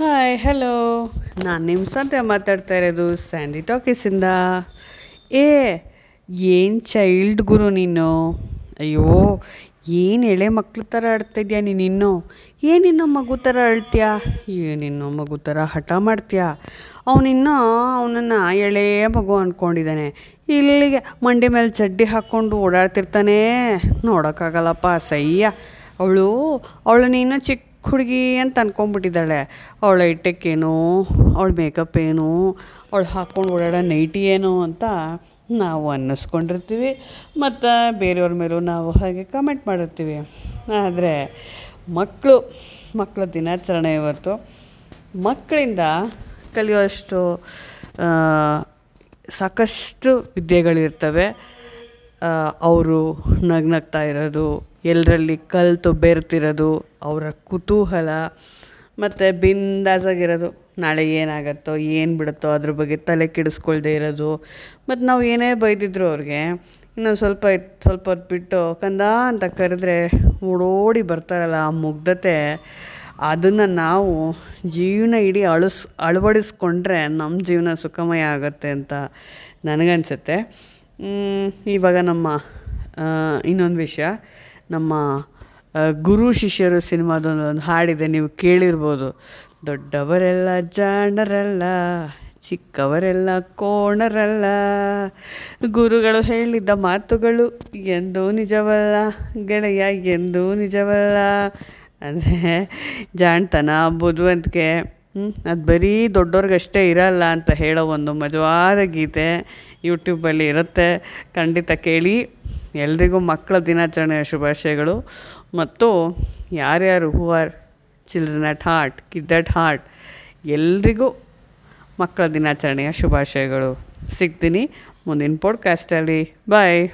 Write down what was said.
Hi hello ನಾನು ನಿಮ್ಮ ಸಂತೆ ಮಾತಾಡ್ತಾ ಇರೋದು ಸ್ಯಾಂಡಿ ಟಾಕೀಸಿಂದ. ಏ, ಏನು ಚೈಲ್ಡ್ ಗುರು ನೀನು? ಅಯ್ಯೋ, ಏನು ಎಳೆ ಮಕ್ಳ ಥರ ಆಡ್ತಿದ್ಯಾ ನೀನು ಇನ್ನೂ? ಏನಿನ್ನೂ ಮಗು ಥರ ಅಳ್ತೀಯಾ? ಏನಿನ್ನೂ ಮಗು ಥರ ಹಠ ಮಾಡ್ತೀಯಾ? ಅವನಿನ್ನೂ ಅವನನ್ನು ಎಳೆ ಮಗು ಅಂದ್ಕೊಂಡಿದ್ದಾನೆ ಇಲ್ಲಿಗೆ ಮಂಡಿ ಮೇಲೆ ಚಡ್ಡಿ ಹಾಕ್ಕೊಂಡು ಓಡಾಡ್ತಿರ್ತಾನೆ. ನೋಡೋಕ್ಕಾಗಲ್ಲಪ್ಪ ಸಯ್ಯ ಅವಳು ಅವಳು ನೀನು ಚಿಕ್ಕ ಹುಡುಗಿ ಅಂತ ಅನ್ಕೊಂಡ್ಬಿಟ್ಟಿದ್ದಾಳೆ ಅವಳ ಐಟೆಕ್ ಏನು ಅವಳ ಮೇಕಪ್ ಏನು, ಅವಳು ಹಾಕ್ಕೊಂಡು ಓಡಾಡೋ ನೈಟಿ ಏನು ಅಂತ ನಾವು ಅನ್ನಿಸ್ಕೊಂಡಿರ್ತೀವಿ. ಮತ್ತು ಬೇರೆಯವ್ರ ಮೇಲೂ ನಾವು ಹಾಗೆ ಕಮೆಂಟ್ ಮಾಡಿರ್ತೀವಿ. ಆದರೆ ಮಕ್ಕಳು ಮಕ್ಕಳ ದಿನಾಚರಣೆ ಇವತ್ತು. ಮಕ್ಕಳಿಂದ ಕಲಿಯುವಷ್ಟು ಸಾಕಷ್ಟು ವಿದ್ಯೆಗಳಿರ್ತವೆ. ಅವರು ನಗ್ನಗ್ತಾ ಇರೋದು ಎಲ್ಲರಲ್ಲಿ ಕಲಿತು ಬೆರ್ತಿರೋದು ಅವರ ಕುತೂಹಲ ಮತ್ತು ಬಿಂದಾಸಾಗಿರೋದು. ನಾಳೆ ಏನಾಗುತ್ತೋ, ಏನು ಬಿಡುತ್ತೋ ಅದ್ರ ಬಗ್ಗೆ ತಲೆ ಕೆಡಿಸ್ಕೊಳ್ದೇ ಇರೋದು. ಮತ್ತು ನಾವು ಏನೇ ಬೈದಿದ್ರು ಅವ್ರಿಗೆ, ಇನ್ನೊಂದು ಸ್ವಲ್ಪ ಸ್ವಲ್ಪ ಹೊತ್ತು ಬಿಟ್ಟು ಕಂದ ಅಂತ ಕರೆದ್ರೆ ಓಡೋಡಿ ಬರ್ತಾರಲ್ಲ ಆ ಮುಗ್ಧತೆ, ಅದನ್ನು ನಾವು ಜೀವನ ಇಡೀ ಅಳಸ್, ಅಳವಡಿಸ್ಕೊಂಡ್ರೆ ನಮ್ಮ ಜೀವನ ಸುಖಮಯ ಆಗುತ್ತೆ ಅಂತ ನನಗನ್ಸುತ್ತೆ. ಇವಾಗ ನಮ್ಮ ಇನ್ನೊಂದು ವಿಷಯ. ನಮ್ಮ ಗುರು ಶಿಷ್ಯರು ಸಿನಿಮಾದೊಂದು ಒಂದು ಹಾಡಿದೆ, ನೀವು ಕೇಳಿರ್ಬೋದು. ದೊಡ್ಡವರೆಲ್ಲ ಜಾಣರಲ್ಲ, ಚಿಕ್ಕವರೆಲ್ಲ ಕೋಣರಲ್ಲ. ಗುರುಗಳು ಹೇಳಿದ್ದ ಮಾತುಗಳು ಎಂದೂ ನಿಜವಲ್ಲ, ಗೆಳೆಯ ಎಂದೂ ನಿಜವಲ್ಲ. ಅಂದರೆ, ಜಾಣ್ತನ ಬುದ್ಧಿವಂತಿಕೆ ಅದು ಬರೀ ದೊಡ್ಡವ್ರಿಗಷ್ಟೇ ಇರಲ್ಲ ಅಂತ ಹೇಳೋ ಒಂದು ಮಜವಾದ ಗೀತೆ ಯೂಟ್ಯೂಬಲ್ಲಿ ಇರುತ್ತೆ. ಖಂಡಿತ ಕೇಳಿ. ಎಲ್ರಿಗೂ ಮಕ್ಕಳ ದಿನಾಚರಣೆಯ ಶುಭಾಶಯಗಳು. ಮತ್ತು ಯಾರ್ಯಾರು who are children at heart, kid at heart, ಎಲ್ರಿಗೂ ಮಕ್ಕಳ ದಿನಾಚರಣೆಯ ಶುಭಾಶಯಗಳು. ಸಿಗ್ತೀನಿ ಮುಂದಿನ ಪಾಡ್ಕಾಸ್ಟಲ್ಲಿ ಬಾಯ್